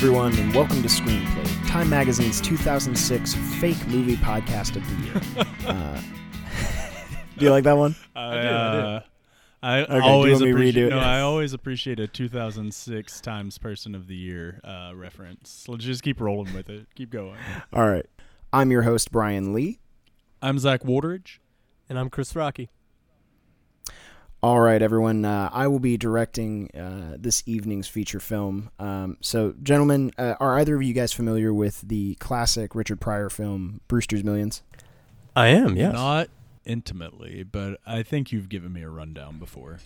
Hi, everyone, and welcome to Screenplay, Time Magazine's 2006 fake movie podcast of the year. uh, do you like that one? I, do, I do. uh, I do you always want me appreciate. redo it? No, Yes. I always appreciate a 2006 Times Person of the Year uh, reference. Let's just keep rolling with it. Keep going. All right. I'm your host, Brian Lee. I'm Zach Waldridge. And I'm Chris Rocky. All right, everyone. Uh, I will be directing uh, this evening's feature film. Um, so, gentlemen, uh, are either of you guys familiar with the classic Richard Pryor film, Brewster's Millions? I am, yes. Not intimately, but I think you've given me a rundown before.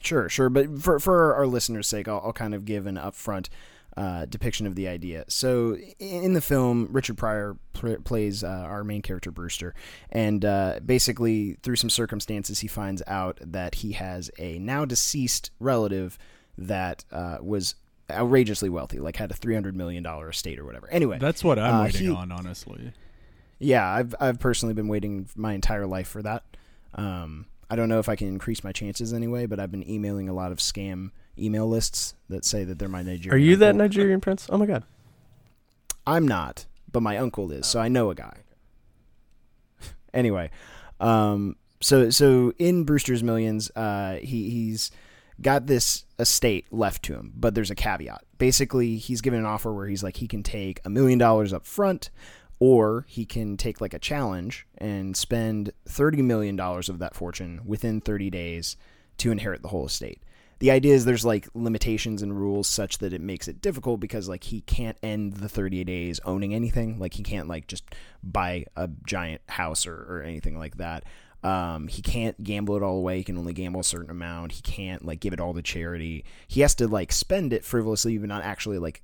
Sure, sure. But for for our listeners' sake, I'll, I'll kind of give an upfront uh, depiction of the idea. So, in the film, Richard Pryor pl- plays uh, our main character Brewster, and uh, basically through some circumstances, he finds out that he has a now deceased relative that uh, was outrageously wealthy, like had a three hundred million dollar estate or whatever. Anyway, That's what I'm Uh, waiting he- on, honestly. yeah, I've I've personally been waiting my entire life for that. Um, I don't know if I can increase my chances anyway, but I've been emailing a lot of scam email lists that say that they're my Nigerian. Are you that. Nigerian prince? Oh my god. I'm not, but my uncle is, so I know a guy. anyway, um, so so in Brewster's Millions, uh, he he's got this estate left to him, but there's a caveat. Basically, he's given an offer where he's like he can take a million dollars up front, or he can take like a challenge and spend thirty million dollars of that fortune within thirty days to inherit the whole estate. The idea is there's like limitations and rules such that it makes it difficult because like he can't end the 30 days owning anything. Like he can't like just buy a giant house or, or anything like that. Um, he can't gamble it all away. He can only gamble a certain amount. He can't like give it all to charity. He has to like spend it frivolously, but not actually like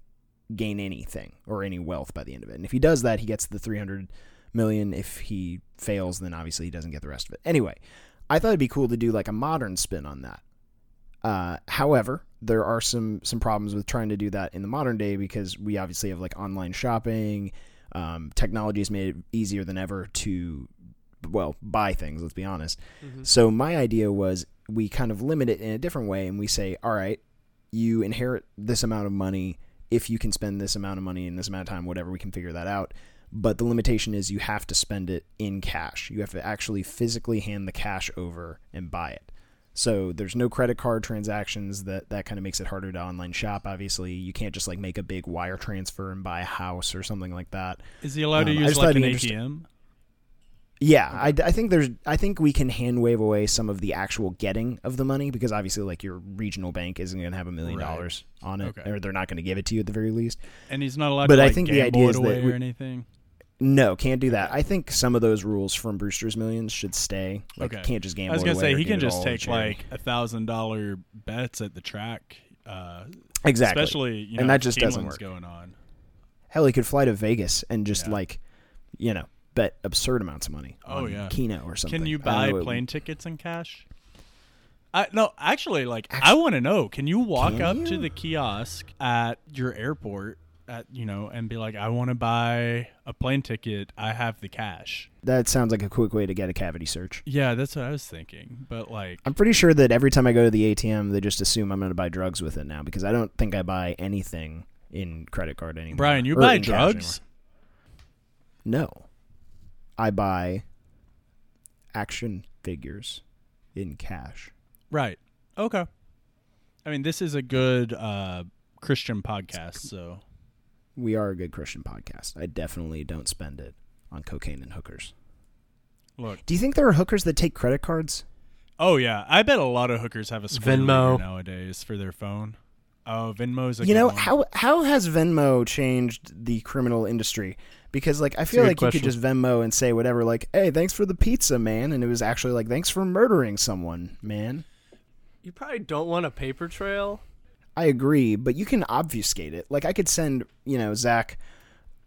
gain anything or any wealth by the end of it. And if he does that, he gets the 300 million. If he fails, then obviously he doesn't get the rest of it. Anyway, I thought it'd be cool to do like a modern spin on that. Uh, however, there are some some problems with trying to do that in the modern day because we obviously have like online shopping. Um, technology has made it easier than ever to, well, buy things. Let's be honest. So my idea was we kind of limit it in a different way, and we say, all right, you inherit this amount of money if you can spend this amount of money in this amount of time, whatever. We can figure that out. But the limitation is you have to spend it in cash. You have to actually physically hand the cash over and buy it. So there's no credit card transactions. That that kind of makes it harder to online shop. Obviously, you can't just like make a big wire transfer and buy a house or something like that. Is he allowed Um, to use like an. ATM? Yeah, I, I think there's I think we can hand wave away some of the actual getting of the money because obviously like your regional bank isn't going to have a million Right. dollars on it Okay. or they're not going to give it to you at the very least. And he's not allowed But to I like, think the idea it is that we- or anything. No, can't do that. I think some of those rules from Brewster's Millions should stay. Like Okay. can't just gamble. I was gonna say he can just take like a thousand dollar bets at the track. Uh, exactly. Especially you know, And that just doesn't work. going on. Hell, he could fly to Vegas and just Yeah. like, you know, bet absurd amounts of money. Oh, on yeah. Keno or something. Can you buy plane tickets in cash? I no, actually, like I want to know. Can you walk Can up you? to the kiosk at your airport at you know and be like, I want to buy a plane ticket. I have the cash. That sounds like a quick way to get a cavity search. Yeah, that's what I was thinking. But like, I'm pretty sure that every time I go to the ATM, they just assume I'm going to buy drugs with it now because I don't think I buy anything in credit card anymore. Brian, you buy drugs? No, I buy action figures in cash. Right. Okay. I mean, this is a good uh, Christian podcast, so We are a good Christian podcast. I definitely don't spend it on cocaine and hookers. look. Do you think there are hookers that take credit cards? Oh yeah, I bet a lot of hookers have a Square Venmo. nowadays for their phone. Oh, Venmo's a you know one. how how has Venmo changed the criminal industry? Because like I feel good like you could just Venmo and say whatever, like, "Hey, thanks for the pizza, man," and it was actually like, "Thanks for murdering someone, man." You probably don't want a paper trail. I agree, but you can obfuscate it. Like I could send, you know, Zach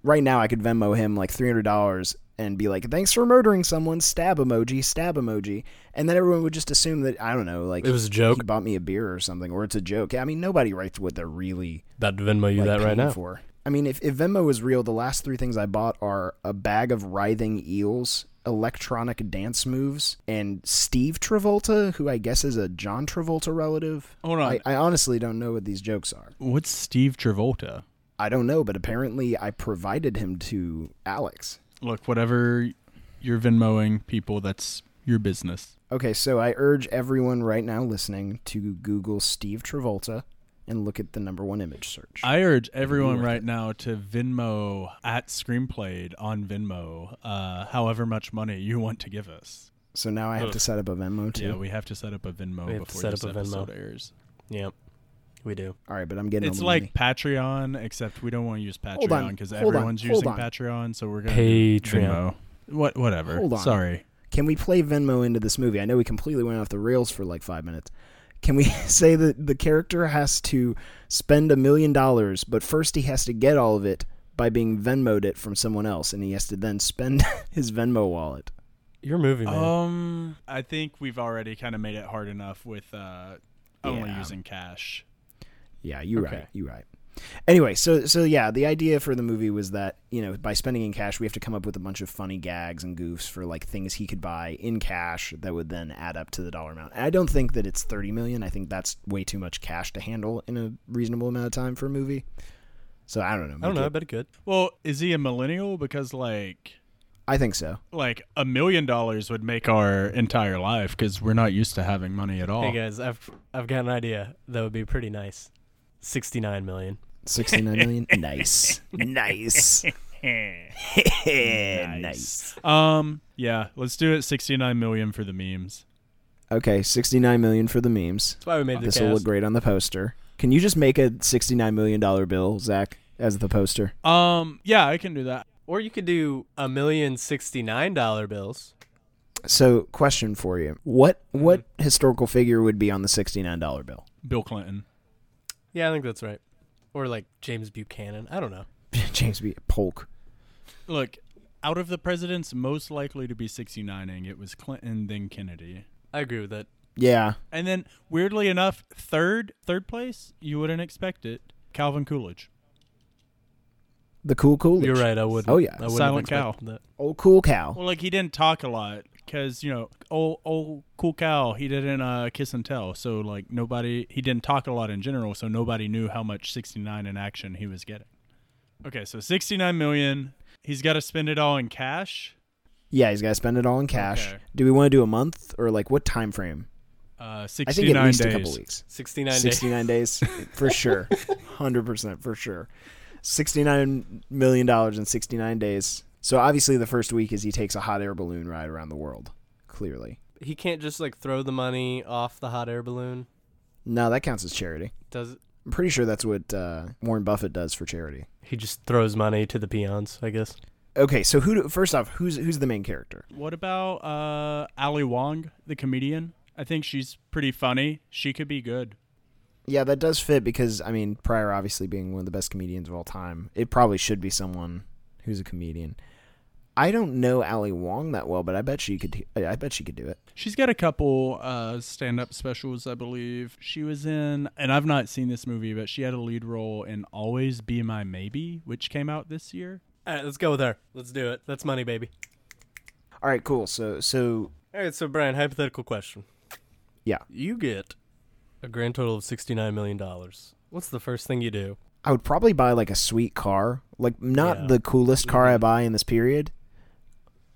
right now. I could Venmo him like three hundred dollars and be like, "Thanks for murdering someone." Stab emoji, stab emoji, and then everyone would just assume that I don't know, like It was a joke. He bought me a beer or something, or it's a joke. I mean, nobody writes what they're really to Venmo you like, that right now. for. I mean, if, if Venmo is real, the last three things I bought are a bag of writhing eels, electronic dance moves, and Steve Travolta, who I guess is a John Travolta relative. Hold on. I, I honestly don't know what these jokes are. What's Steve Travolta? I don't know, but apparently I provided him to Alex. Look, whatever you're Venmoing people, that's your business. Okay, so I urge everyone right now listening to Google Steve Travolta and look at the number one image search. I urge everyone right it. now to Venmo at Screenplayed on Venmo, uh, however much money you want to give us. so now I have to set up a Venmo too. Yeah, we have to set up a Venmo We have to before set this up a Venmo. episode airs. Yep. We do. All right, but I'm getting It's all the like money. Patreon, except we don't want to use Patreon because hold on, everyone's using on. Patreon. So we're gonna do Patreon. Venmo. What? Whatever. Hold on. Sorry. Can we play Venmo into this movie? I know we completely went off the rails for like five minutes. Can we say that the character has to spend a million dollars, but first he has to get all of it by being Venmoed it from someone else, and he has to then spend his Venmo wallet? Your movie, man. Um, I think we've already kind of made it hard enough with uh, only Yeah. using cash. Yeah, you're Okay. right. You're right. Anyway, so so yeah, the idea for the movie was that you know by spending in cash, we have to come up with a bunch of funny gags and goofs for like things he could buy in cash that would then add up to the dollar amount. And I don't think that it's thirty million. I think that's way too much cash to handle in a reasonable amount of time for a movie. So I don't know. I don't make know. I it- bet it could. Well, is he a millennial? Because like, I think so. like a million dollars would make our entire life because we're not used to having money at all. Hey guys, I've I've got an idea that would be pretty nice. Sixty-nine million. Sixty nine million. nice, nice, nice. Um, yeah, let's do it. Sixty-nine million for the memes. Okay, sixty nine million for the memes. That's why we made the This will look great on the poster. Can you just make a $69 million bill, Zach, as the poster? Um, yeah, I can do that. Or you could do a million sixty-nine dollar bills. So, question for you: What what historical figure would be on the $69 bill? Bill Clinton. Yeah, I think that's right. Or like James Buchanan. I don't know. James B. Polk. Look, out of the presidents most likely to be 69ing, it was Clinton, then Kennedy. I agree with that. Yeah, And then, weirdly enough, third third place, you wouldn't expect it, Calvin Coolidge. the cool Coolidge. You're right. I wouldn't. Oh, yeah. I Silent have cow. expected That. Old cool cow. Well, like he didn't talk a lot because you know, old old cool cow, he didn't uh, kiss and tell. So like nobody, he didn't talk a lot in general. So nobody knew how much 69 in action he was getting. Okay, so 69 million. He's got to spend it all in cash. Yeah, he's got to spend it all in cash. Okay. Do we want to do a month or like what time frame? Uh, I think at least days. a couple weeks. Sixty-nine days. 69 days for sure. 100% for sure. 69 million dollars in 69 days. So obviously the first week is he takes a hot air balloon ride around the world. Clearly. He can't just like throw the money off the hot air balloon. No, that counts as charity. Does it? I'm pretty sure that's what uh, Warren Buffett does for charity. He just throws money to the peons, I guess. Okay, so who? Do, first off, who's who's the main character? What about uh, Ali Wong, the comedian? I think she's pretty funny. She could be good. Yeah, that does fit because I mean, Pryor obviously being one of the best comedians of all time, it probably should be someone who's a comedian. I don't know Ali Wong that well, but I bet she could. I bet she could do it. She's got a couple uh, stand-up specials, I believe. She was in, and I've not seen this movie, but she had a lead role in "Always Be My Maybe," which came out this year. All right, let's go with her. Let's do it. That's money, baby. All right, cool. So so All right, so Brian, hypothetical question. Yeah. You get a grand total of sixty-nine million dollars. What's the first thing you do? I would probably buy like a sweet car, like not Yeah. the coolest car I buy in this period.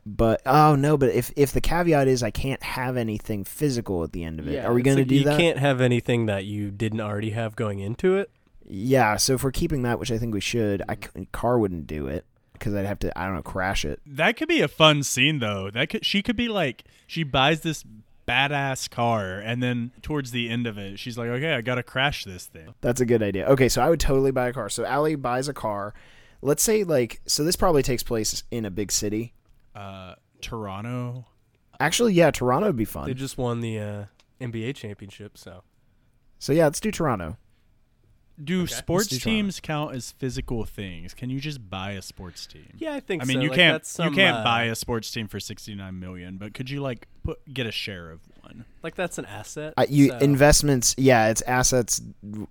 But oh no, but if if the caveat is I can't have anything physical at the end of it, are we going to like do you that? can't have anything that you didn't already have going into it. Yeah, so if we're keeping that, which I think we should, I mm. car wouldn't do it because I'd have to I don't know crash it. That could be a fun scene, though. That could she could be like she buys this badass car, and then towards the end of it, she's like, "Okay, I gotta crash this thing." That's a good idea. Okay, so I would totally buy a car. So Ali buys a car. Let's say like so this probably takes place in a big city. Uh, Toronto. Actually, yeah, Toronto would be fun. They just won the uh, NBA championship, so So yeah, let's do Toronto. Do Okay. sports Let's do teams count as physical things? Can you just buy a sports team? yeah, I think. I mean, so. you Like, can't some, you can't uh, buy a sports team for sixty nine million, but could you like put get a share of one? one. Like that's an asset. Uh, you so investments, yeah, it's assets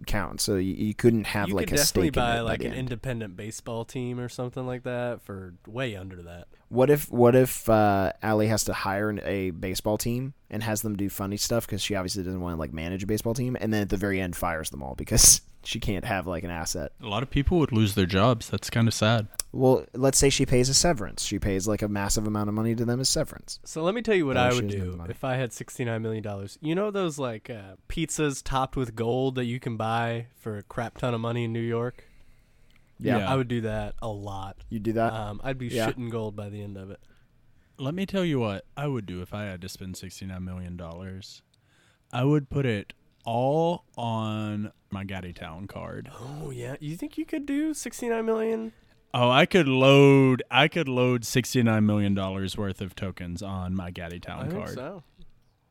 count. So you, you couldn't have you like could a definitely stake in buy it by like an end. independent baseball team or something like that for way under that. What if what if uh, Ali has to hire an, a baseball team and has them do funny stuff because she obviously doesn't want to like manage a baseball team, and then at the very end fires them all because she can't have like an asset. A lot of people would lose their jobs. That's kind of sad. Well, let's say she pays a severance. She pays like a massive amount of money to them as severance. So let me tell you what I would doesn't have the do if I had sixty nine million dollars. You know those like uh, pizzas topped with gold that you can buy for a crap ton of money in New York. Yeah. I would do that a lot. You'd do that? Um, I'd be yeah. shitting gold by the end of it. Let me tell you what I would do if I had to spend $69 million. I would put it all on my Gatti Town card. Oh yeah, you think you could do sixty nine million? Oh, I could load I could load $69 million worth of tokens on my Gatti I Town think card. so.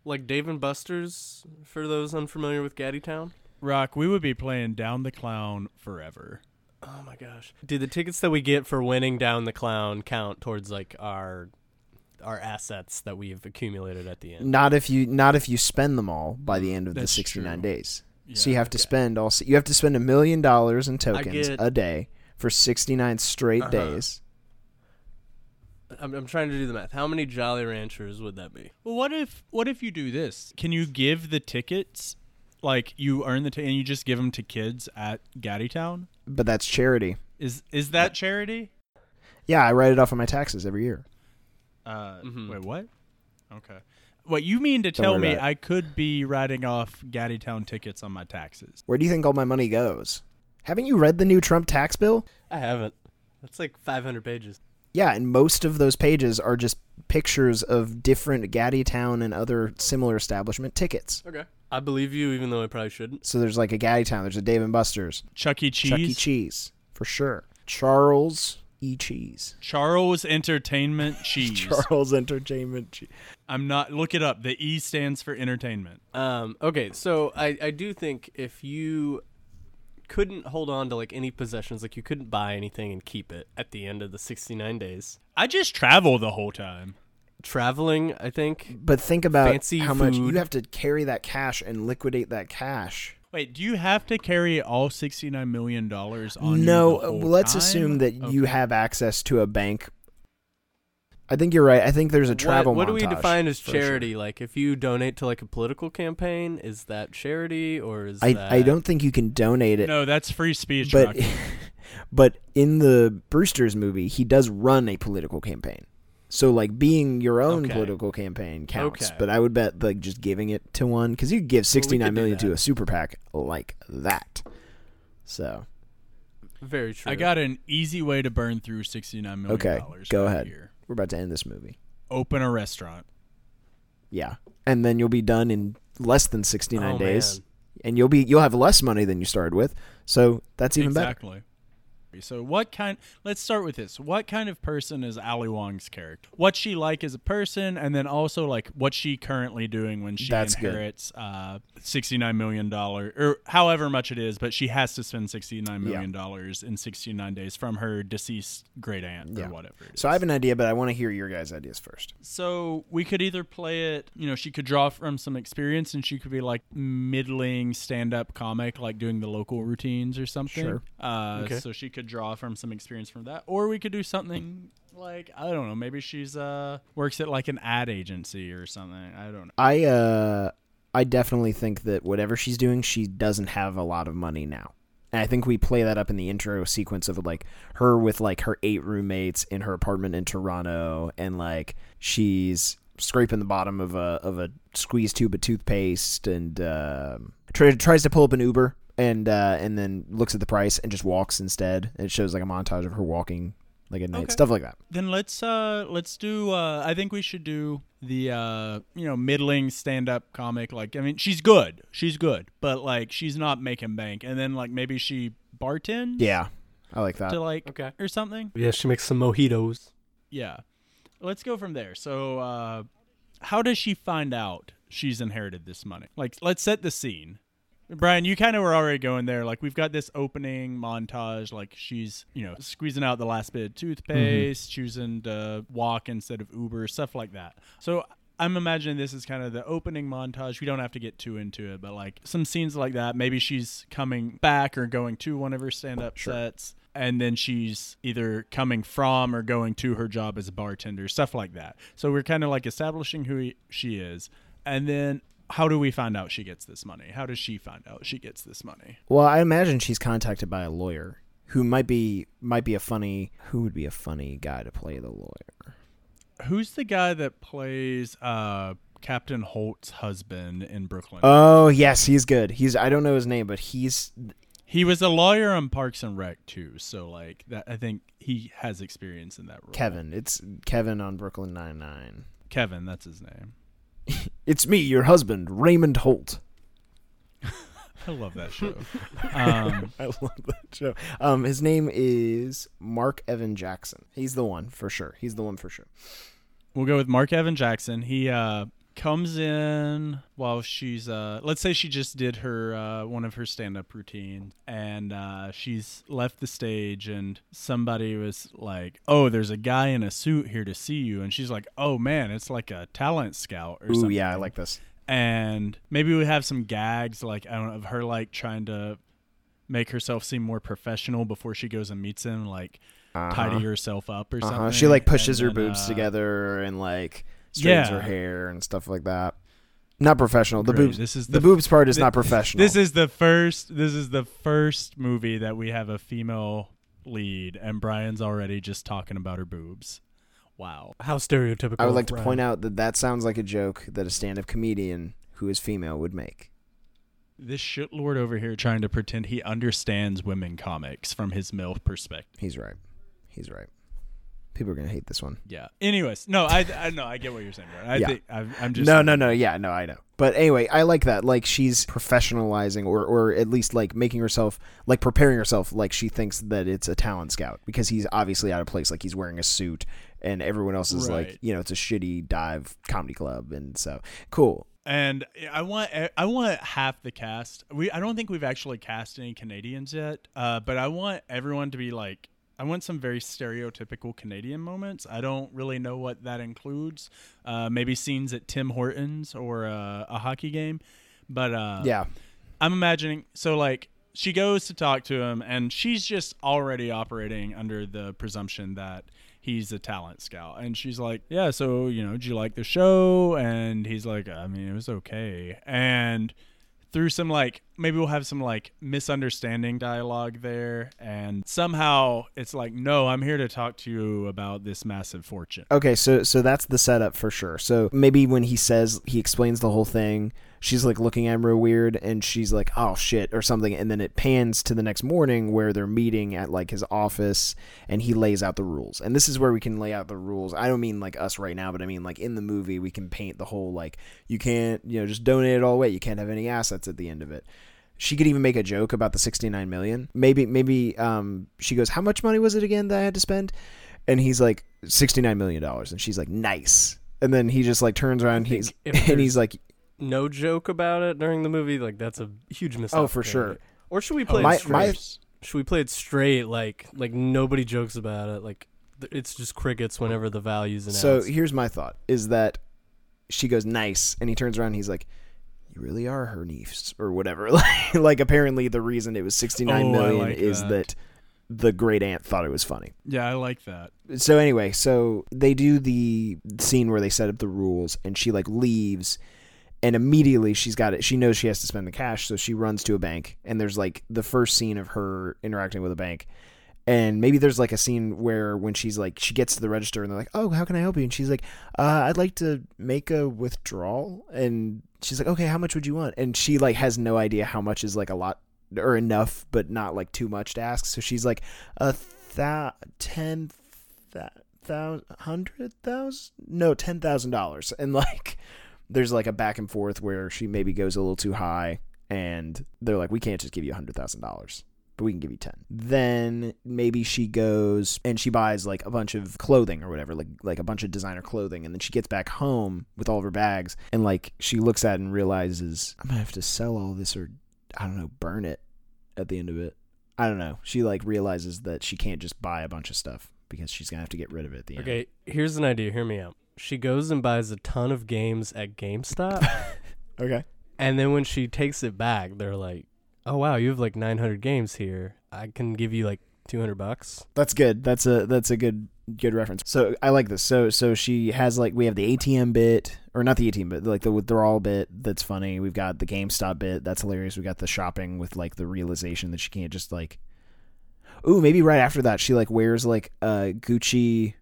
Like Dave and Buster's for those unfamiliar with Gatti Town. Rock, we would be playing Down the Clown forever. Oh my gosh. Do the tickets that we get for winning down the clown count towards like our our assets that we've accumulated at the end? Not if you not if you spend them all by the end of That's the 69 true. days. so you Yeah, have to spend all you have to spend a million dollars in tokens get- a day for 69 straight Uh-huh. days. I'm, I'm trying to do the math. How many Jolly Ranchers would that be? Well, what if what if you do this? Can you give the tickets like you earn the ticket and you just give them to kids at Gatti Town? But that's charity. Is is that charity? Yeah, I write it off on my taxes every year. Uh, Mhm. Wait, what? Okay. What you mean to Don't tell me about. I could be writing off Gatti Town tickets on my taxes? Where do you think all my money goes? Haven't you read the new Trump tax bill? I haven't. That's like 500 pages. Yeah, and most of those pages are just pictures of different Gatti Town and other similar establishment tickets. Okay. I believe you, even though I probably shouldn't. So there's like a Gatti Town, there's a Dave and Buster's, Chuck E. Cheese. Chuck E. Cheese, for sure. Charles E. Cheese. Charles Entertainment Cheese. Charles Entertainment Cheese. I'm not. Look it up. The E stands for entertainment. Um, okay, so I, I do think if you couldn't hold on to like any possessions, like you couldn't buy anything and keep it at the end of the 69 days. I just travel the whole time. Traveling, I think. But think about Fancy how much food. you have to carry that cash and liquidate that cash. Wait, do you have to carry all sixty-nine million dollars on? no, you the uh, let's time? assume that you have access to a bank. I think you're right. I think there's a travel What, what do we define as for sure. charity? Like if you donate to like a political campaign, is that charity or is I, that I don't think you can donate it. No, that's free speech. but but in the Brewster's movie, he does run a political campaign. So like being your own Okay. political campaign counts. Okay. But I would bet like just giving it to one because you could give sixty nine do million to a super PAC like that. So very true. I got an easy way to burn through sixty-nine million Okay, go right ahead. Here. we're about to end this movie. Open a restaurant. Yeah, and then you'll be done in less than sixty nine Oh, days, man. and you'll be you'll have less money than you started with. So that's even better. exactly. So what kind? Let's start with this. What kind of person is Ali Wong's character? What's she like as a person, and then also like what's she currently doing when she That's good. inherits uh, sixty nine million dollar or however much it is, but she has to spend sixty nine million dollars in sixty nine days from her deceased great aunt Yeah. or whatever. It is. So I have an idea, but I want to hear your guys' ideas first. So we could either play it, you know, she could draw from some experience and she could be like middling stand up comic, like doing the local routines or something. Sure. Uh, Okay. So she could draw from some experience from that. Or we could do something like, I don't know, maybe she's uh works at like an ad agency or something. I don't know. I uh I definitely think that whatever she's doing, she doesn't have a lot of money now. And I think we play that up in the intro sequence of like her with like her eight roommates in her apartment in Toronto and like she's scraping the bottom of a of a squeeze tube of toothpaste and try, tries to pull up an Uber and uh and then looks at the price and just walks instead. It shows like a montage of her walking like at night, Okay. stuff like that. Then let's uh let's do uh I think we should do the uh you know middling stand up comic like I mean she's good. She's good, but like she's not making bank. And then like maybe she bartends Yeah. I like that. to like Okay. or something. Yeah, she makes some mojitos. Yeah. Let's go from there. So uh how does she find out she's inherited this money? Like let's set the scene. Brian, you kind of were already going there. Like we've got this opening montage. Like she's, you know, squeezing out the last bit of toothpaste, mm-hmm. choosing to walk instead of Uber, stuff like that. So I'm imagining this is kind of the opening montage. We don't have to get too into it, but like some scenes like that. Maybe she's coming back or going to one of her stand-up sets, and then she's either coming from or going to her job as a bartender, stuff like that. So we're kind of like establishing who he, she is, and then how do we find out she gets this money? How does she find out she gets this money? Well, I imagine she's contacted by a lawyer who might be might be a funny who would be a funny guy to play the lawyer. Who's the guy that plays uh, Captain Holt's husband in Brooklyn? Oh yes, he's good. He's I don't know his name, but he's He was a lawyer on Parks and Rec too, so like that. I think he has experience in that role. Kevin. It's Kevin on Brooklyn Nine Nine. Kevin, that's his name. It's me, your husband, Raymond Holt. I love that show. um, I love that show. Um, his name is Mark Evan Jackson. He's the one for sure. He's the one for sure. we'll go with Mark Evan Jackson. He uh, comes in while she's uh, let's say she just did her uh, one of her stand-up routines, and uh, she's left the stage, and somebody was like, "Oh, there's a guy in a suit here to see you," and she's like, "Oh man, it's like a talent scout or Ooh, something." yeah, I like this. and maybe we have some gags like I don't know of her like trying to make herself seem more professional before she goes and meets him, like tidy herself up or Uh-huh. something. She like pushes and her then, boobs uh, together and like straightens Yeah. her hair and stuff like that. Not professional. The Great. boobs. This is the, the- boobs part is thi- not professional. This is the first. This is the first movie that we have a female lead, and Brian's already just talking about her boobs. Wow. How stereotypical. I would like to point out that that sounds like a joke that a stand-up comedian who is female would make. This shitlord over here trying to pretend he understands women comics from his male perspective. He's right. He's right. People are gonna hate this one. Yeah. Anyways, no, I I know I get what you're saying. Brian. I Yeah. think I'm, I'm just no, no, no. Yeah, no, I know. But anyway, I like that. Like she's professionalizing, or or at least like making herself, like preparing herself, like she thinks that it's a talent scout because he's obviously out of place. Like he's wearing a suit, and everyone else is like, you know, it's a shitty dive comedy club, and so cool. and I want I want half the cast. We I don't think we've actually cast any Canadians yet, uh, but I want everyone to be like I want some very stereotypical Canadian moments. I don't really know what that includes. Uh, maybe scenes at Tim Hortons or uh, a hockey game, but uh, yeah, I'm imagining so like she goes to talk to him and she's just already operating under the presumption that he's a talent scout. And she's like yeah so you know do you like the show? And he's like i mean it was okay. And through some like maybe we'll have some like misunderstanding dialogue there and somehow it's like no i'm here to talk to you about this massive fortune Okay, so so that's the setup for sure. So maybe when he says he explains the whole thing, she's like looking at him real weird, and she's like, "Oh shit" or something, and then it pans to the next morning where they're meeting at like his office, and he lays out the rules. And this is where we can lay out the rules. I don't mean like us right now, but I mean like in the movie we can paint the whole like you can't you know just donate it all away. You can't have any assets at the end of it she could even make a joke about the 69 million maybe maybe um she goes how much money was it again that i had to spend and he's like 69 million dollars and she's like nice and then he just like turns around he's and he's like no joke about it during the movie. Like that's a huge mistake. Oh, for sure. Or should we oh, play my- it straight? my- should we play it straight? Like like nobody jokes about it. Like th- it's just crickets whenever the values announced. so here's my thought is that she goes nice and he turns around and he's like you really are her niece or whatever like, like apparently the reason it was 69 Oh, I million like is that. that the great aunt thought it was funny yeah i like that so anyway, so they do the scene where they set up the rules, and she like leaves, and immediately she's got it. She knows she has to spend the cash, so she runs to a bank, and there's like the first scene of her interacting with a bank, and maybe there's like a scene where when she's like she gets to the register, and they're like, "Oh, how can I help you?" And she's like, uh, "I'd like to make a withdrawal," and she's like, "Okay, how much would you want?" And she like has no idea how much is like a lot or enough, but not like too much to ask. So she's like, a thou ten that thousand hundred thousand no ten thousand dollars and like there's like a back and forth where she maybe goes a little too high and they're like we can't just give you a hundred thousand dollars but we can give you 10 then maybe she goes and she buys like a bunch of clothing or whatever like like a bunch of designer clothing and then she gets back home with all of her bags and like she looks at and realizes i'm gonna have to sell all this or i don't know burn it at the end of it i don't know she like realizes that she can't just buy a bunch of stuff because she's gonna have to get rid of it at the end okay, here's an idea. Hear me out. She goes and buys a ton of games at GameStop, Okay. and then when she takes it back, they're like, "Oh wow, you have like 900 games here. I can give you like 200 bucks." That's good. That's a that's a good good reference. So I like this. So so she has like we have the ATM bit or not the ATM bit, like the withdrawal bit. That's funny. We've got the GameStop bit. That's hilarious. We got the shopping with like the realization that she can't just like. Ooh, maybe right after that she like wears like a Gucci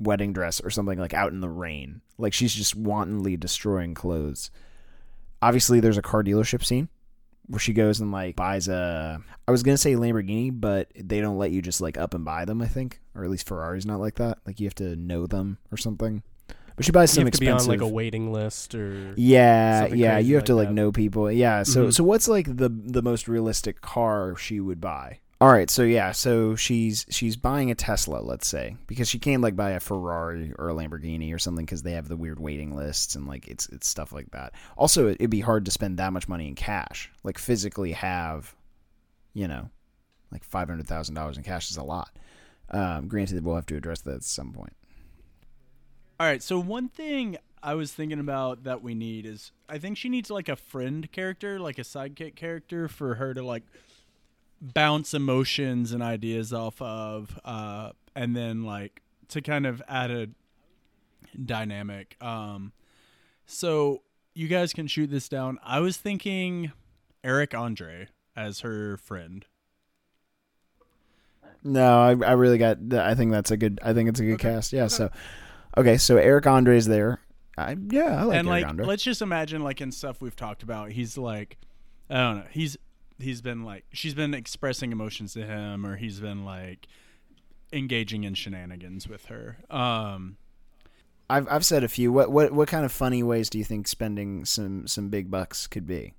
wedding dress or something like out in the rain. Like she's just wantonly destroying clothes. Obviously, there's a car dealership scene where she goes and like buys a I was gonna say Lamborghini, but they don't let you just like up and buy them, I think. Or at least Ferrari's not like that. Like you have to know them or something. But she buys You some have to be on expensive like a waiting list or Yeah, yeah, you have like to like that. know people. Yeah. So Mhm. so what's like the the most realistic car she would buy? All right, so yeah, so she's she's buying a Tesla, let's say, because she can't like buy a Ferrari or a Lamborghini or something because they have the weird waiting lists and like it's it's stuff like that. Also, it, it'd be hard to spend that much money in cash, like physically have, you know, like five hundred thousand dollars in cash is a lot. Um, granted, we'll have to address that at some point. All right, so one thing I was thinking about that we need is I think she needs like a friend character, like a sidekick character for her to like bounce emotions and ideas off of uh and then like to kind of add a dynamic. Um so you guys can shoot this down. I was thinking Eric Andre as her friend. No, I, I really got. I think that's a good. I think it's a good cast. Yeah. So, okay. So Eric Andre's there. I, yeah, I like and Eric like Andre. let's just imagine like in stuff we've talked about he's like i don't know he's he's been like she's been expressing emotions to him or he's been like engaging in shenanigans with her. Um I've I've said a few. What what what kind of funny ways do you think spending some some big bucks could be?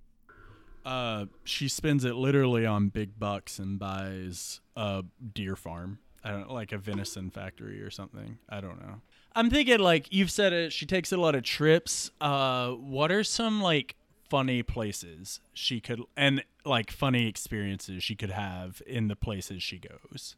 uh she spends it literally on big bucks and buys a deer farm. I don't like a venison factory or something. I don't know. I'm thinking like you've said it she takes a lot of trips. Uh what are some like funny places she could and like funny experiences she could have in the places she goes.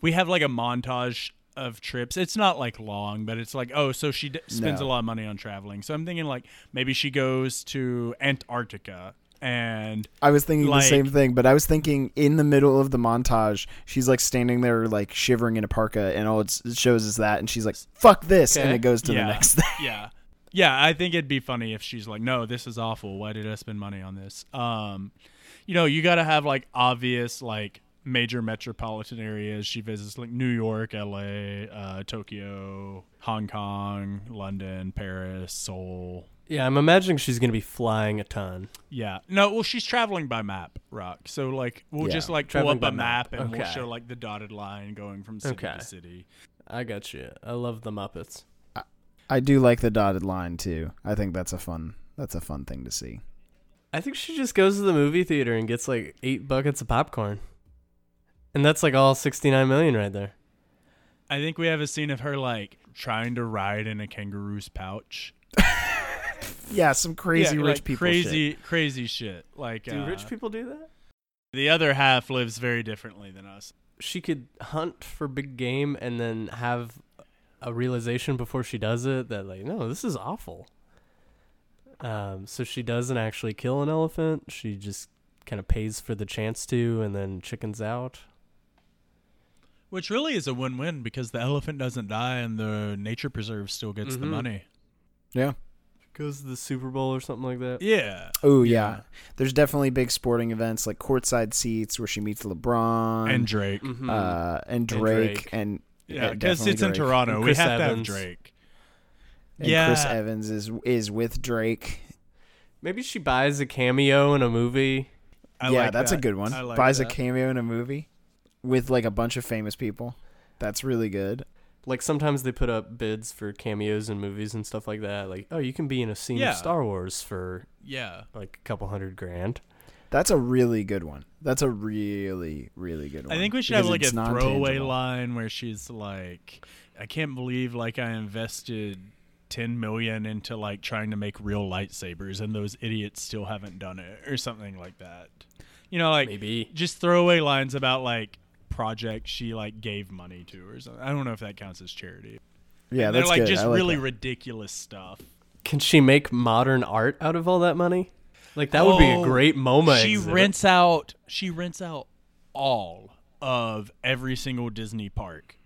We have like a montage of trips. It's not like long but it's like oh so she d- spends No. a lot of money on traveling. So i'm thinking like maybe she goes to antarctica and I was thinking Like- the same thing, but I was thinking in the middle of the montage, she's like standing there like shivering in a parka, and all it's- it shows is that, and she's like, "Fuck this," and it goes to yeah, the next thing. yeah, yeah. I think it'd be funny if she's like, "No, this is awful. Why did I spend money on this?" Um, you know, you got to have like obvious like major metropolitan areas. She visits like New York, L.A., uh, Tokyo, Hong Kong, London, Paris, Seoul. Yeah, I'm imagining she's gonna be flying a ton. Yeah. No, well, she's traveling by map, Rock. So like, we'll Yeah. just like pull up a map, map. and we'll show like the dotted line going from city Okay. to city. I got you. I love the Muppets. I do like the dotted line too. I think that's a fun that's a fun thing to see. I think she just goes to the movie theater and gets like eight buckets of popcorn, and that's like all 69 million right there. I think we have a scene of her like trying to ride in a kangaroo's pouch. Yeah, some crazy Yeah, rich like people. Crazy, shit. crazy shit. Like Do uh, rich people do that? The other half lives very differently than us. She could hunt for big game and then have a realization before she does it that like, no, this is awful. Um, so she doesn't actually kill an elephant. She just kind of pays for the chance to, and then chickens out. Which really is a win-win because the elephant doesn't die and the nature preserve still gets the Mhm. money. Yeah. Goes to the Super Bowl or something like that. Yeah. Oh yeah. There's definitely big sporting events like courtside seats where she meets LeBron And Drake. Mhm. uh, and And Drake Drake. and yeah, because definitely it's in Toronto. And We Chris have to have Drake. And yeah. Chris Evans is is with Drake. Maybe she buys a cameo in a movie. I yeah, like that's that. a good one. I like Buys that. a cameo in a movie with like a bunch of famous people. That's really good. Like sometimes they put up bids for cameos in movies and stuff like that. Like, oh, you can be in a scene Yeah. of Star Wars for Yeah. like a couple hundred grand. That's a really good one. That's a really really good one. I think we should have like a throwaway line where she's like, "I can't believe like I invested ten million into like trying to make real lightsabers, and those idiots still haven't done it, or something like that." You know, like Maybe. just throwaway lines about like projects she like gave money to or something. I don't know if that counts as charity. Yeah, And they're that's like good. just like really that. ridiculous stuff. Can she make modern art out of all that money? Like that would be a Oh, great MoMA. she exhibit. rents out she rents out all of every single Disney park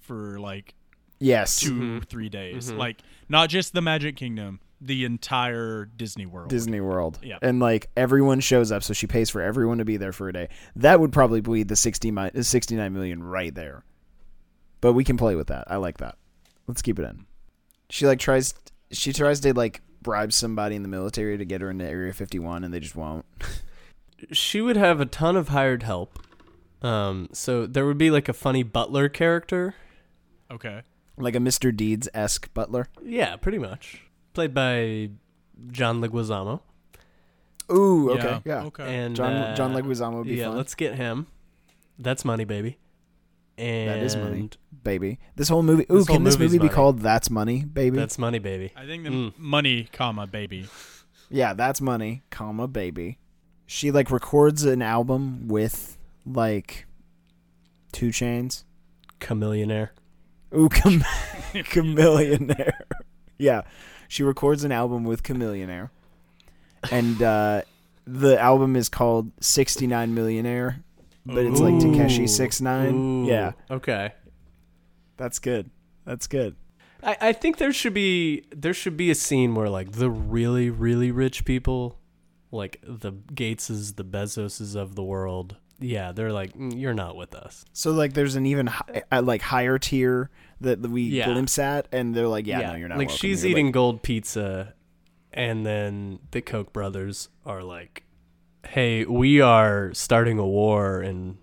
for like yes. 2 Mm-hmm. three days. Like not just the Magic Kingdom, the entire Disney World. Disney World. Yeah. And like everyone shows up, so she pays for everyone to be there for a day. That would probably be the 60 mi- the 69 million right there. But we can play with that. I like that. Let's keep it in. She like tries she tries to like bribe somebody in the military to get her into Area 51 and they just won't. she would have a ton of hired help. Um, so there would be like a funny butler character. Okay. Like a Mr. Deeds-esque butler. Yeah, pretty much. Played by John Leguizamo. Ooh, okay. Yeah. Okay. And John uh, John Leguizamo would be yeah, fun. let's get him. That's money, baby. And That is money, baby. This whole movie. Ooh, This can this movie be money. called That's Money, baby? That's money, baby. I think the Mm. money, comma baby. Yeah, that's money, comma baby. She like records an album with like 2 Chainz. Chamillionaire. Ooh, Cham- Chamillionaire. yeah, she records an album with Chamillionaire, and uh, the album is called Sixty Nine Millionaire, but it's like Tekashi Six Nine. Yeah, Okay. that's good. That's good. I, I think there should be there should be a scene where like the really really rich people, like the Gateses, the Bezoses of the world, yeah, they're like "Mm, you're not with us. So like, there's an even hi- uh, like higher tier that we Yeah. glimpse at, and they're like, yeah, no, you're not. like welcome she's here. eating gold pizza, and then the Koch brothers are like, "Hey, we are starting a war in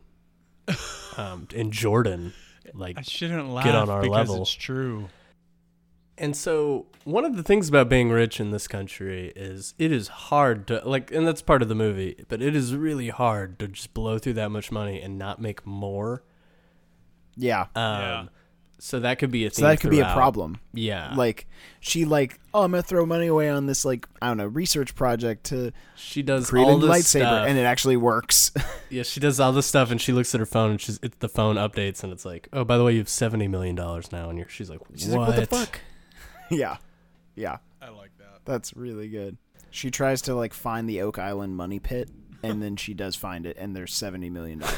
um, in Jordan." Like I shouldn't laugh Get on our because level. it's true. And so, one of the things about being rich in this country is it is hard to like, and that's part of the movie, but it is really hard to just blow through that much money and not make more. yeah. Um, Yeah. So that could be a So that could be a problem. Yeah, Like she like, oh, I'm gonna throw money away on this like I don't know research project to she does create a all this lightsaber, stuff. and it actually works. yeah, she does all this stuff, and she looks at her phone, and she's it, the phone updates, and it's like, oh, by the way, you have seventy million dollars now, and you're she's like, She's like, what the fuck? yeah, yeah, I like that. that's really good. She tries to like find the Oak Island money pit, and then she does find it, and there's seventy million dollars.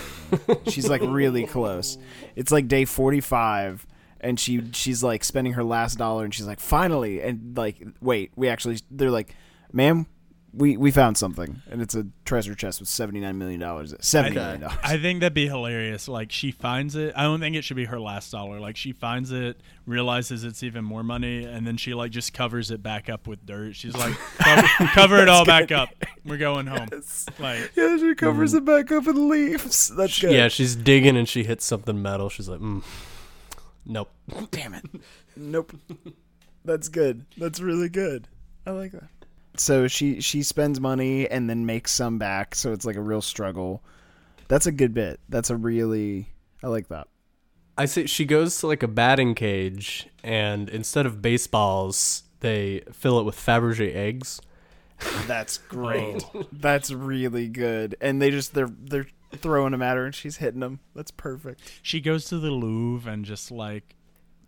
She's like really close. It's like day forty five. And she she's like spending her last dollar, and she's like, finally, and like, wait, we actually, they're like, ma'am, we we found something, and it's a treasure chest with seventy nine million dollars. Seventy million dollars. I think that'd be hilarious. Like she finds it. I don't think it should be her last dollar. Like she finds it, realizes it's even more money, and then she like just covers it back up with dirt. She's like, cover, cover it all back up. We're going home. Like Yeah, she covers it back up with leaves. That's good. Yeah, she's digging, and she hits something metal. She's like, mm, nope. Damn it. Nope. That's good. That's really good. I like that. So she she spends money and then makes some back, so it's like a real struggle. That's a good bit. That's a really I like that. I say she goes to like a batting cage, and instead of baseballs, they fill it with Fabergé eggs. That's great. That's really good. And they just they're they're throwing them at her and she's hitting them. That's perfect. she goes to the Louvre and just like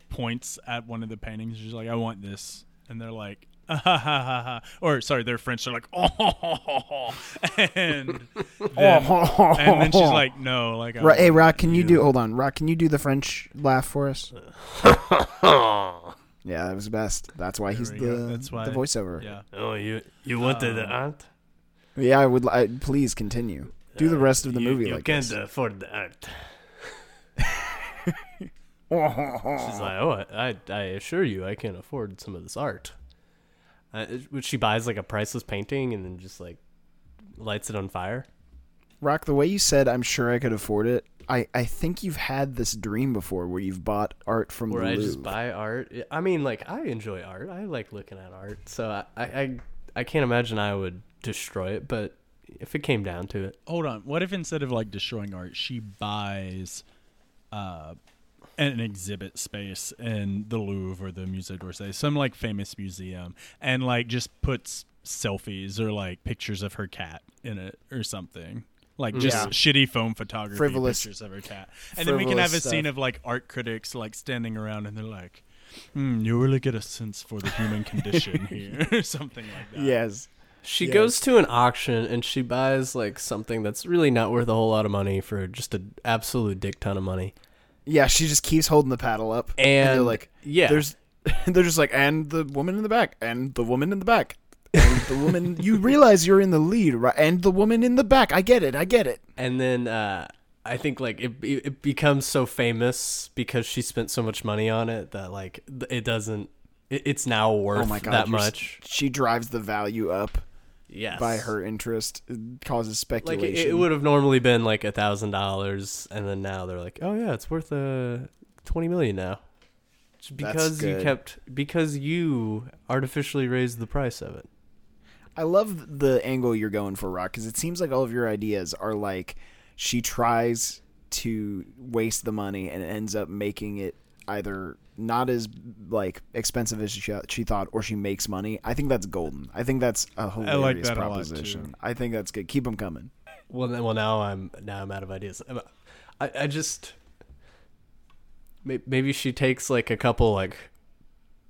points at one of the paintings. She's like, I want this, and they're like. "Ah, ha, ha, ha, ha." Or sorry, they're French. They're like, oh, and then, and then she's like, no, like, I hey Rock, can you you. do hold on, Rock, can you do the French laugh for us? yeah, that was the best. That's why he's the go. That's the voiceover. Yeah. Oh, you you wanted the art? Yeah, I would. I, please continue. Do the rest of the you, movie You like can't this. afford the art. She's like, oh, I, I, I assure you, I can afford some of this art. Uh, she buys like a priceless painting and then just like lights it on fire. Rock, the way you said, "I'm sure I could afford it." I, I think you've had this dream before, where you've bought art from Where the I Louvre. just buy art. I mean, like I enjoy art. I like looking at art. So I, I, I, I can't imagine I would destroy it. But if it came down to it, Hold on. What if instead of like destroying art, she buys uh, an exhibit space in the Louvre or the Musée d'Orsay, some like famous museum, and like just puts selfies or like pictures of her cat in it or something. like just Yeah. shitty phone photography Frivolous- pictures of her cat. And then we can have a frivolous scene of like art critics like standing around and they're like, hmm, "You really get a sense for the human condition here," or something like that. Yes. She Yes. goes to an auction and she buys like something that's really not worth a whole lot of money for just an absolute dick ton of money. Yeah, she just keeps holding the paddle up, And, they're like, yeah, "There's," they're just like, "And the woman in the back, and the woman in the back, and the woman." you realize you're in the lead, right? And the woman in the back. I get it. I get it. and then uh, I think like it it it becomes so famous because she spent so much money on it that like it doesn't. It, it's now worth oh my god, that much. She drives the value up Yes. by her interest. It causes Like speculation. it, it would have normally been like a thousand dollars, and then now they're like, oh yeah, it's worth uh, twenty million now. Because you kept because you artificially raised the price of it. I love the angle you're going for, Rock, because it seems like all of your ideas are like she tries to waste the money and ends up making it either not as like expensive as she, she thought, or she makes money. I think that's golden. I think that's a hilarious that a lot, proposition. too. I think that's good. Keep them coming. Well, then, well now I'm now I'm out of ideas. I'm- I I just maybe she takes like a couple like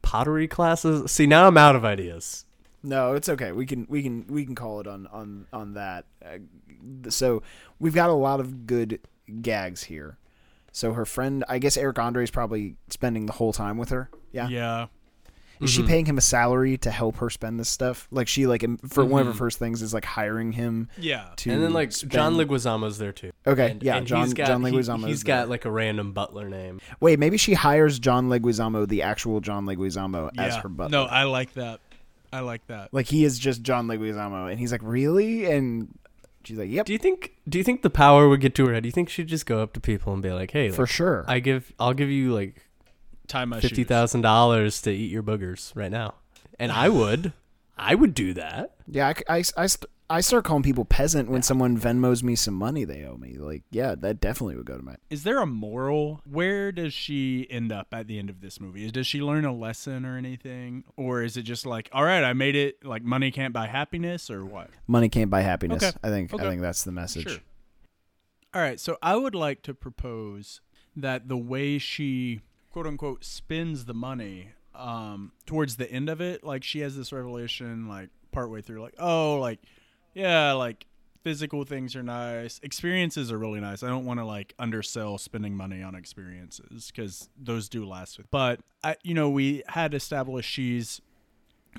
pottery classes. See, now I'm out of ideas. No, it's okay. We can we can we can call it on on on that. Uh, so we've got a lot of good gags here. So her friend, I guess Eric Andre is probably spending the whole time with her. Yeah. Yeah. Is she mm-hmm. paying him a salary to help her spend this stuff? Like she like im- for one of her mm-hmm. first things is like hiring him Yeah. to and then like spend- John Leguizamo's there too. Okay, And- yeah, and John he's got, John he- Leguizamo. He's is got like a random butler name. Wait, maybe she hires John Leguizamo, the actual John Leguizamo, as her butler. No, I like that. I like that. like he is just John Leguizamo, and he's like, really? And she's like, yep, Do you think? Do you think the power would get to her head? Do you think she'd just go up to people and be like, "Hey, for like, sure. I give, I'll give you like Tie my fifty shoes. thousand dollars to eat your boogers right now," and I would, I would do that. yeah, I, st- I start calling people peasant when someone Venmos me some money they owe me. Like, yeah, that definitely would go to my. Is there a moral? Where does she end up at the end of this movie? Does she learn a lesson or anything? Or is it just like, all right, I made it, like money can't buy happiness or what? Money can't buy happiness. Okay. I think Okay. I think that's the message. Sure. All right, so I would like to propose that the way she quote unquote spends the money um towards the end of it, like she has this revelation like partway through like, oh, like yeah, like physical things are nice. Experiences are really nice. I don't want to like undersell spending money on experiences cuz those do last. But I you know, we had established she's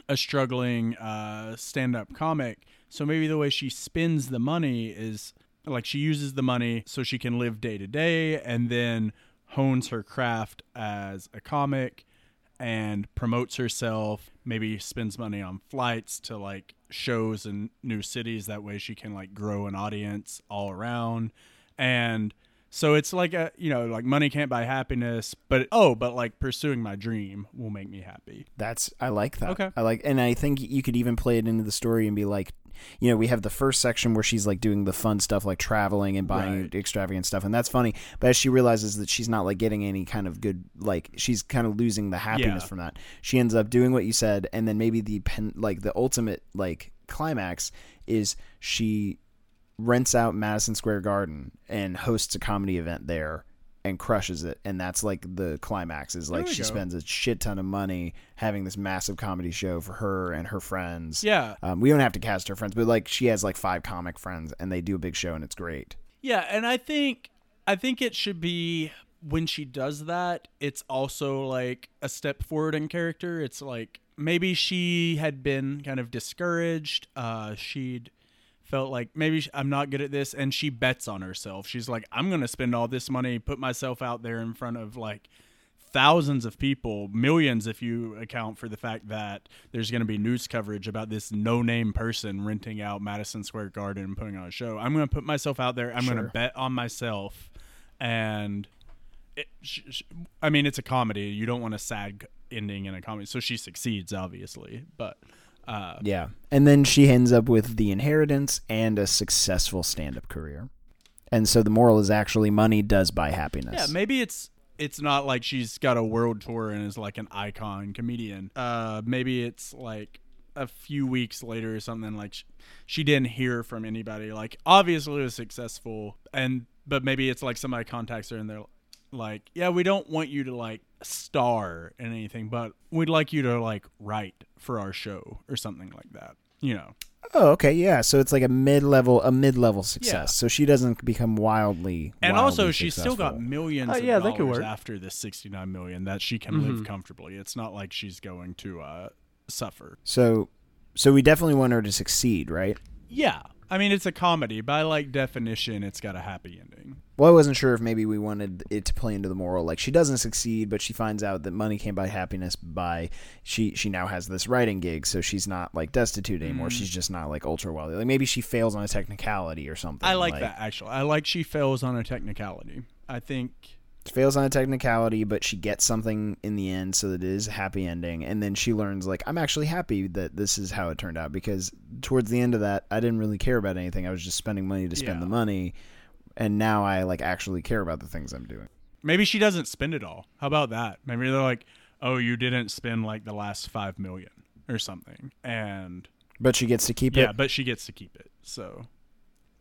a struggling uh, stand-up comic so maybe the way she spends the money is like she uses the money so she can live day to day and then hones her craft as a comic and promotes herself maybe spends money on flights to like shows in new cities. That way she can like grow an audience all around. And so it's like a you know like money can't buy happiness but oh but like pursuing my dream will make me happy That's I like that. Okay. I like, and I think you could even play it into the story and be like, you know, we have the first section where she's like doing the fun stuff, like traveling and buying Right. extravagant stuff, and that's funny. But as she realizes that she's not like getting any kind of good, like she's kind of losing the happiness Yeah. from that, she ends up doing what you said, and then maybe the pen, like the ultimate like climax is she rents out Madison Square Garden and hosts a comedy event there and crushes it and that's like the climax is like she go. spends a shit ton of money having this massive comedy show for her and her friends yeah um, we don't have to cast her friends but like she has like five comic friends and they do a big show and it's great Yeah, and I think I think it should be when she does that, it's also like a step forward in character. It's like maybe she had been kind of discouraged. Uh she'd felt like maybe I'm not good at this and she bets on herself. She's like I'm going to spend all this money, put myself out there in front of like thousands of people, millions if you account for the fact that there's going to be news coverage about this no-name person renting out Madison Square Garden and putting on a show. I'm going to put myself out there. I'm going to bet on myself and it, sh- sh- I mean it's a comedy. You don't want a sad ending in a comedy. So she succeeds obviously, but uh yeah and then she ends up with the inheritance and a successful stand-up career and so the moral is actually money does buy happiness Yeah, maybe it's it's not like she's got a world tour and is like an icon comedian. Uh, maybe it's like a few weeks later or something like sh- she didn't hear from anybody. Like obviously it was successful, and but maybe it's like somebody contacts her and they're like, yeah, we don't want you to like star in anything, but we'd like you to like write for our show or something like that. You know. Oh, okay, yeah. So it's like a mid-level, a mid-level success. Yeah. So she doesn't become wildly. And wildly also, she's still got millions Oh, yeah, that could dollars work. after this 69 million that she can live comfortably. It's not like she's going to uh, suffer. So, so we definitely want her to succeed, right? Yeah. I mean, it's a comedy. By like definition, it's got a happy ending. Well, I wasn't sure if maybe we wanted it to play into the moral. Like she doesn't succeed, but she finds out that money came by happiness. By she she now has this writing gig, so she's not like destitute anymore. Mm. She's just not like ultra wealthy. Like maybe she fails on a technicality or something. I like, that actually. I like she fails on a technicality. I think fails on a technicality, but she gets something in the end, so that it is a happy ending. And then she learns, like, I'm actually happy that this is how it turned out because towards the end of that, I didn't really care about anything. I was just spending money to spend Yeah. the money, and now I like actually care about the things I'm doing. maybe she doesn't spend it all. How about that? Maybe they're like, "Oh, you didn't spend like the last 5 million or something." And But she gets to keep yeah, it. Yeah, but she gets to keep it. So,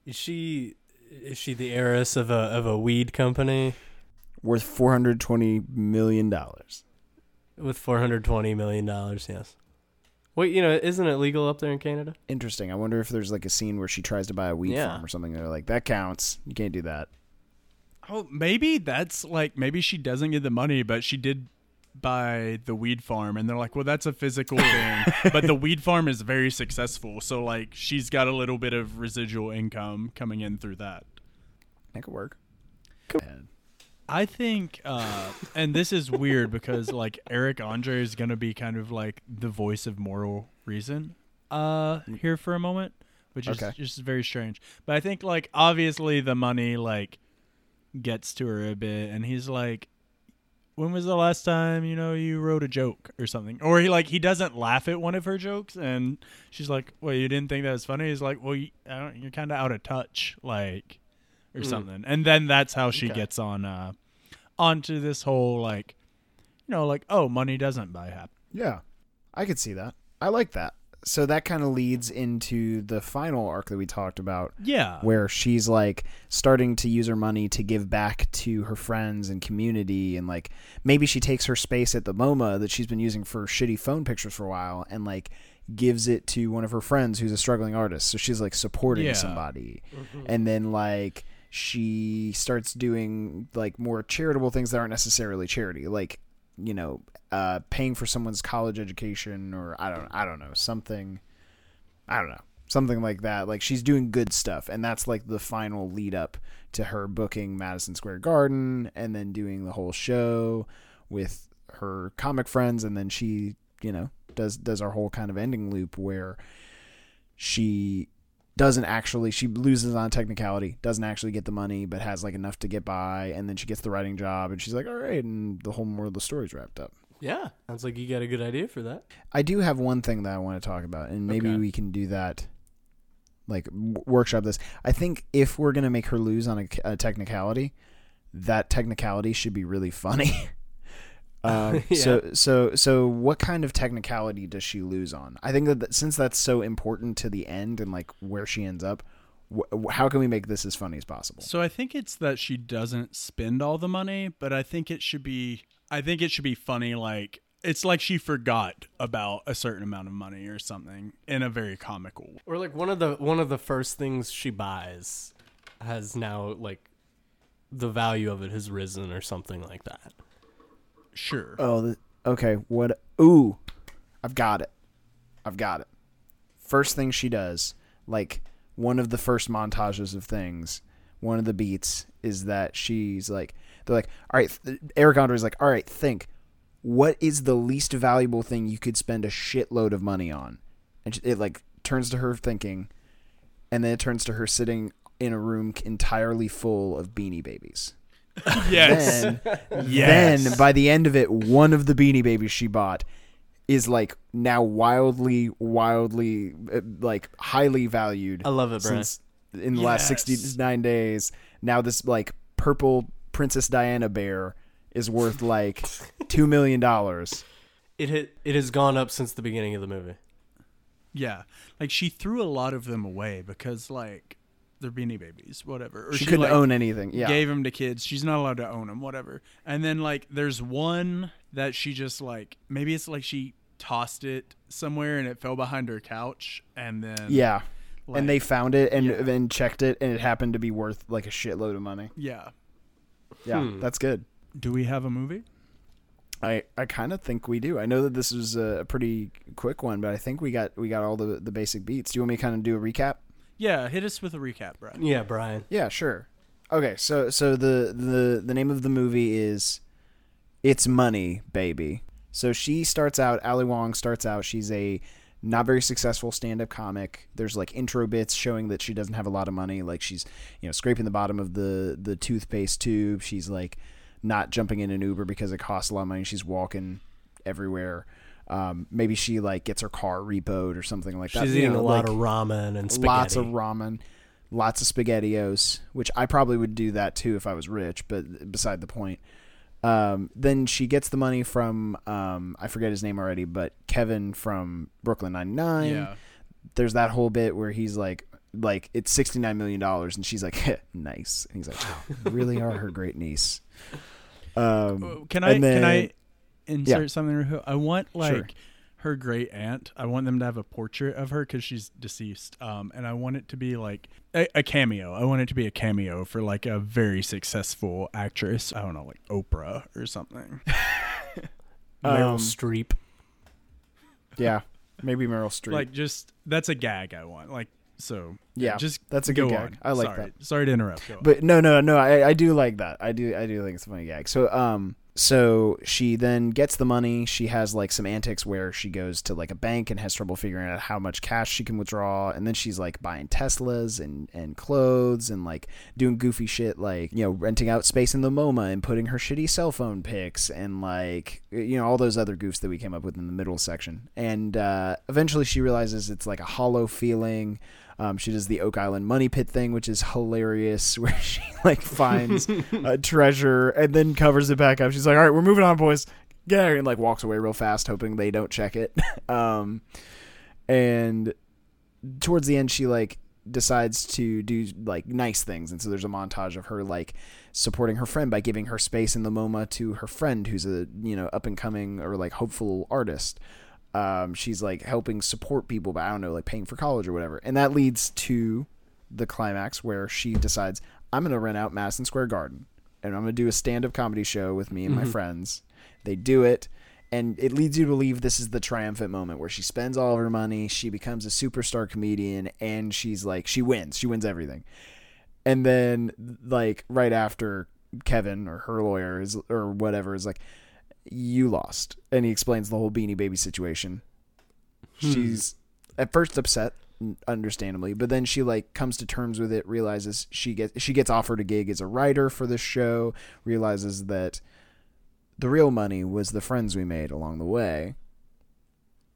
Is she is she the heiress of a of a weed company Worth 420 million dollars. with four hundred twenty million dollars? Yes. Wait, you know, isn't it legal up there in Canada? Interesting. I wonder if there's like a scene where she tries to buy a weed Yeah. farm or something. They're like, that counts. You can't do that. Oh, maybe that's like maybe she doesn't get the money, but she did buy the weed farm, and they're like, "Well, that's a physical thing," but the weed farm is very successful, so like she's got a little bit of residual income coming in through that. That could work. I think, uh, and this is weird because like Eric Andre is gonna be kind of like the voice of moral reason uh, here for a moment, which is Okay. just very strange. But I think like obviously the money like gets to her a bit, and he's like, "When was the last time you know you wrote a joke or something?" Or he like he doesn't laugh at one of her jokes, and she's like, "Well, you didn't think that was funny?" He's like, "Well, you, I don't, you're kind of out of touch, like." Or Mm. something, and then that's how she Okay. gets on uh, onto this whole like you know like oh money doesn't buy happiness Yeah, I could see that. I like that. So that kind of leads into the final arc that we talked about, yeah where she's like starting to use her money to give back to her friends and community, and like maybe she takes her space at the MoMA that she's been using for shitty phone pictures for a while, and like gives it to one of her friends who's a struggling artist. So she's like supporting Yeah. somebody, mm-hmm. and then like she starts doing like more charitable things that aren't necessarily charity, like you know, uh, paying for someone's college education, or I don't, I don't know, something, I don't know, something like that. Like she's doing good stuff, and that's like the final lead up to her booking Madison Square Garden, and then doing the whole show with her comic friends, and then she, you know, does does our whole kind of ending loop where she doesn't actually she loses on technicality doesn't actually get the money but has like enough to get by and then she gets the writing job and she's like all right and the whole moral of the story's wrapped up Yeah, sounds like you got a good idea for that. i do have one thing that i want to talk about and maybe Okay. we can do that like workshop this i think if we're going to make her lose on a, a technicality that technicality should be really funny um, Yeah. so so so what kind of technicality does she lose on i think that, that since that's so important to the end and like where she ends up wh- how can we make this as funny as possible so i think it's that she doesn't spend all the money but i think it should be i think it should be funny like it's like she forgot about a certain amount of money or something in a very comical way. Or like one of the one of the first things she buys has now like the value of it has risen or something like that. Sure Oh, okay. What? Ooh, I've got it. I've got it. First thing she does, like one of the first montages of things, one of the beats is that she's like, they're like, all right, th- Eric Andre's like, all right, think, what is the least valuable thing you could spend a shitload of money on? And it like turns to her thinking, and then it turns to her sitting in a room entirely full of beanie babies. yes Then, Yes. then by the end of it, one of the Beanie Babies she bought is like now wildly, wildly, uh, like highly valued. I love it, Brent. since in the last sixty nine days. Now this like purple Princess Diana bear is worth like two million dollars. It hit, it has gone up since the beginning of the movie. Yeah, like she threw a lot of them away because like they're beanie babies, whatever. Or she, couldn't like, own anything. Yeah. gave them to kids. She's not allowed to own them, whatever. And then like there's one that she just like maybe it's like she tossed it somewhere and it fell behind her couch and then yeah. like, and they found it and Yeah. then checked it and it happened to be worth like a shitload of money. yeah. Yeah, Hmm. that's good. Do we have a movie? I, I kind of think we do. I know that this was a pretty quick one, but I think we got we got all the the basic beats. Do you want me to kind of do a recap? Yeah, hit us with a recap, bro. Yeah, Brian. Yeah, sure. Okay, so so the the the name of the movie is It's Money, Baby. So she starts out Ali Wong starts out she's a not very successful stand-up comic. There's like intro bits showing that she doesn't have a lot of money, like she's, you know, scraping the bottom of the the toothpaste tube. She's like not jumping in an Uber because it costs a lot of money. She's walking everywhere. Um, maybe she like gets her car repoed or something like that. She's You eating know, a lot like- of ramen and spaghetti. lots of ramen, lots of spaghettios, which I probably would do that too if I was rich, but beside the point. Um, then she gets the money from um, I forget his name already, but Kevin from Brooklyn Nine Nine. Yeah. There's that whole bit where he's like, like it's sixty nine million dollars, and she's like, nice, and he's like, you really are her great niece. Um, Can I and then- can I insert something? real? I want like Sure. her great aunt. I want them to have a portrait of her because she's deceased. Um, and I want it to be like a, a cameo. I want it to be a cameo for like a very successful actress. I don't know, like Oprah or something. Meryl Um, Streep. yeah, maybe Meryl Streep. like just that's a gag I want. Like so. Yeah, just that's a go good on. gag. I like Sorry. Sorry to interrupt. Go on. But no, no, no. I, I do like that. I do, I do think it's a funny gag. So, um, so she then gets the money. She has like some antics where she goes to like a bank and has trouble figuring out how much cash she can withdraw, and then she's like buying Teslas and and clothes and like doing goofy shit like you know renting out space in the MoMA and putting her shitty cell phone pics and like you know all those other goofs that we came up with in the middle section. And uh, eventually she realizes it's like a hollow feeling. Um, she does the Oak Island money pit thing, which is hilarious, where she like finds a treasure and then covers it back up. She's like, "All right, we're moving on, boys." Yeah, and like walks away real fast, hoping they don't check it. um, and towards the end, she like decides to do like nice things, and so there's a montage of her like supporting her friend by giving her space in the MoMA to her friend, who's a you know up and coming or like hopeful artist um, she's like helping support people, but I don't know, like paying for college or whatever. And that leads to the climax where she decides, I'm going to rent out Madison Square Garden and I'm going to do a stand up comedy show with me and my friends. They do it. And it leads you to believe this is the triumphant moment where she spends all of her money, she becomes a superstar comedian, and she's like, she wins. She wins everything. And then, like, right after Kevin or her lawyer is, or whatever is like, you lost. And he explains the whole Beanie Baby situation. Hmm. She's at first upset, understandably, but then she like comes to terms with it, realizes she gets she gets offered a gig as a writer for the show, realizes that the real money was the friends we made along the way.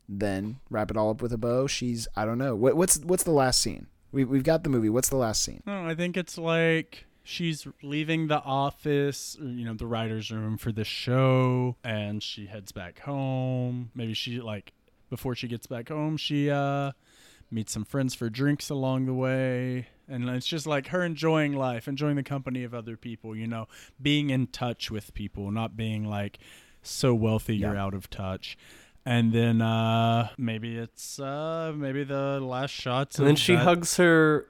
Then wrap it all up with a bow. She's I don't know. What, what's what's the last scene? We we've got the movie. What's the last scene? No, I think it's like she's leaving the office, you know, the writer's room for the show, and she heads back home. Maybe she like before she gets back home, she uh meets some friends for drinks along the way. And it's just like her enjoying life, enjoying the company of other people, you know, being in touch with people, not being like so wealthy you're out of touch. And then uh maybe it's uh maybe the last shots And then she that- hugs her.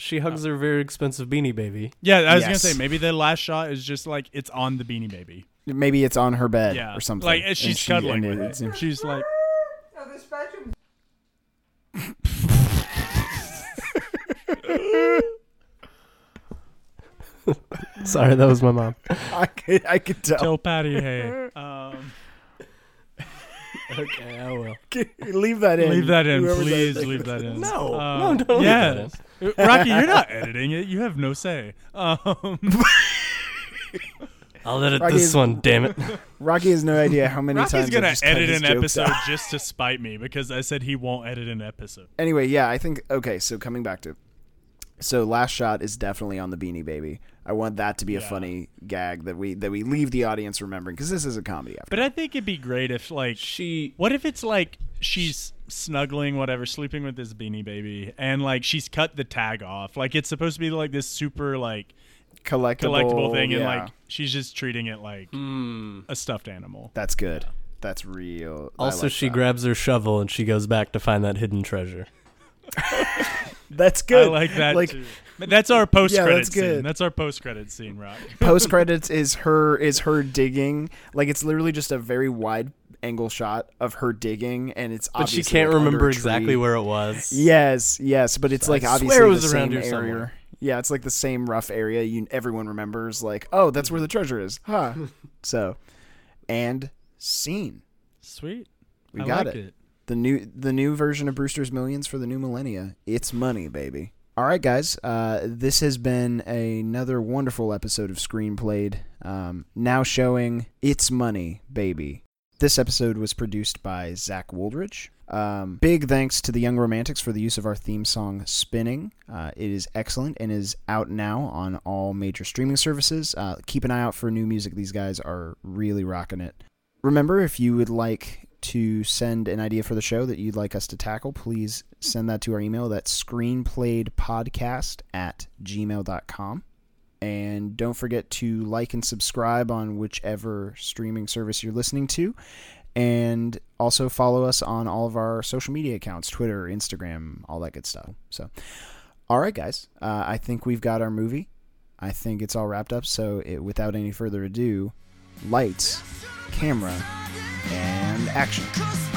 She hugs her very expensive beanie baby. Yeah, I was Yes. gonna say maybe the last shot is just like it's on the Beanie Baby. Maybe it's on her bed Yeah, or something. Like she's she- cuddling and with it. it. She's like, No, this bedroom Sorry, that was my mom. I could, I could tell. "Tell Patty, hey." Um, okay, I will. leave that in. leave that in, Whoever please. that. Leave that in. No, Um, no, don't leave yeah. that Rocky, you're not editing it. You have no say. Um, I'll edit Rocky this is- one. Damn it. Rocky has no idea how many Rocky's times I've gonna just cut edit his an jokes episode out. just to spite me because I said he won't edit an episode. Anyway, yeah, I think okay. So coming back to, so last shot is definitely on the Beanie Baby. I want that to be a Yeah. funny gag that we that we leave the audience remembering because this is a comedy. After But I think it'd be great if like She What if it's like she's snuggling whatever sleeping with this beanie baby and like she's cut the tag off like it's supposed to be like this super like collectible, collectible thing and like she's just treating it like Hmm. a stuffed animal that's good. That's real. Also, like she that. grabs her shovel and she goes back to find that hidden treasure. That's good. i like that Like too. But that's our post credit that's scene good. that's our post credit scene rock post credits is her is her digging. Like it's literally just a very wide angle shot of her digging, and it's But she can't like, remember exactly where it was. Yes, yes, but it's I like swear obviously it was the around same here area. somewhere. Yeah, it's like the same rough area. You everyone remembers. Like, oh, that's where the treasure is. Huh. so, and scene. sweet We I got like it. The new the new version of Brewster's Millions for the new millennia. It's money, baby. All right, guys. Uh, this has been another wonderful episode of Screenplayed. Um, now showing It's Money, baby. This episode was produced by Zach Woldridge. Um, big thanks to the Young Romantics for the use of our theme song "Spinning." Uh, it is excellent and is out now on all major streaming services. Uh, keep an eye out for new music. These guys are really rocking it. Remember, if you would like to send an idea for the show that you'd like us to tackle, please send that to our email. That's screenplayedpodcast at gmail.com. And don't forget to like and subscribe on whichever streaming service you're listening to. And also follow us on all of our social media accounts Twitter, Instagram, all that good stuff. So, all right, guys. Uh, I think we've got our movie. I think it's all wrapped up. So, it, without any further ado, lights, camera, and action.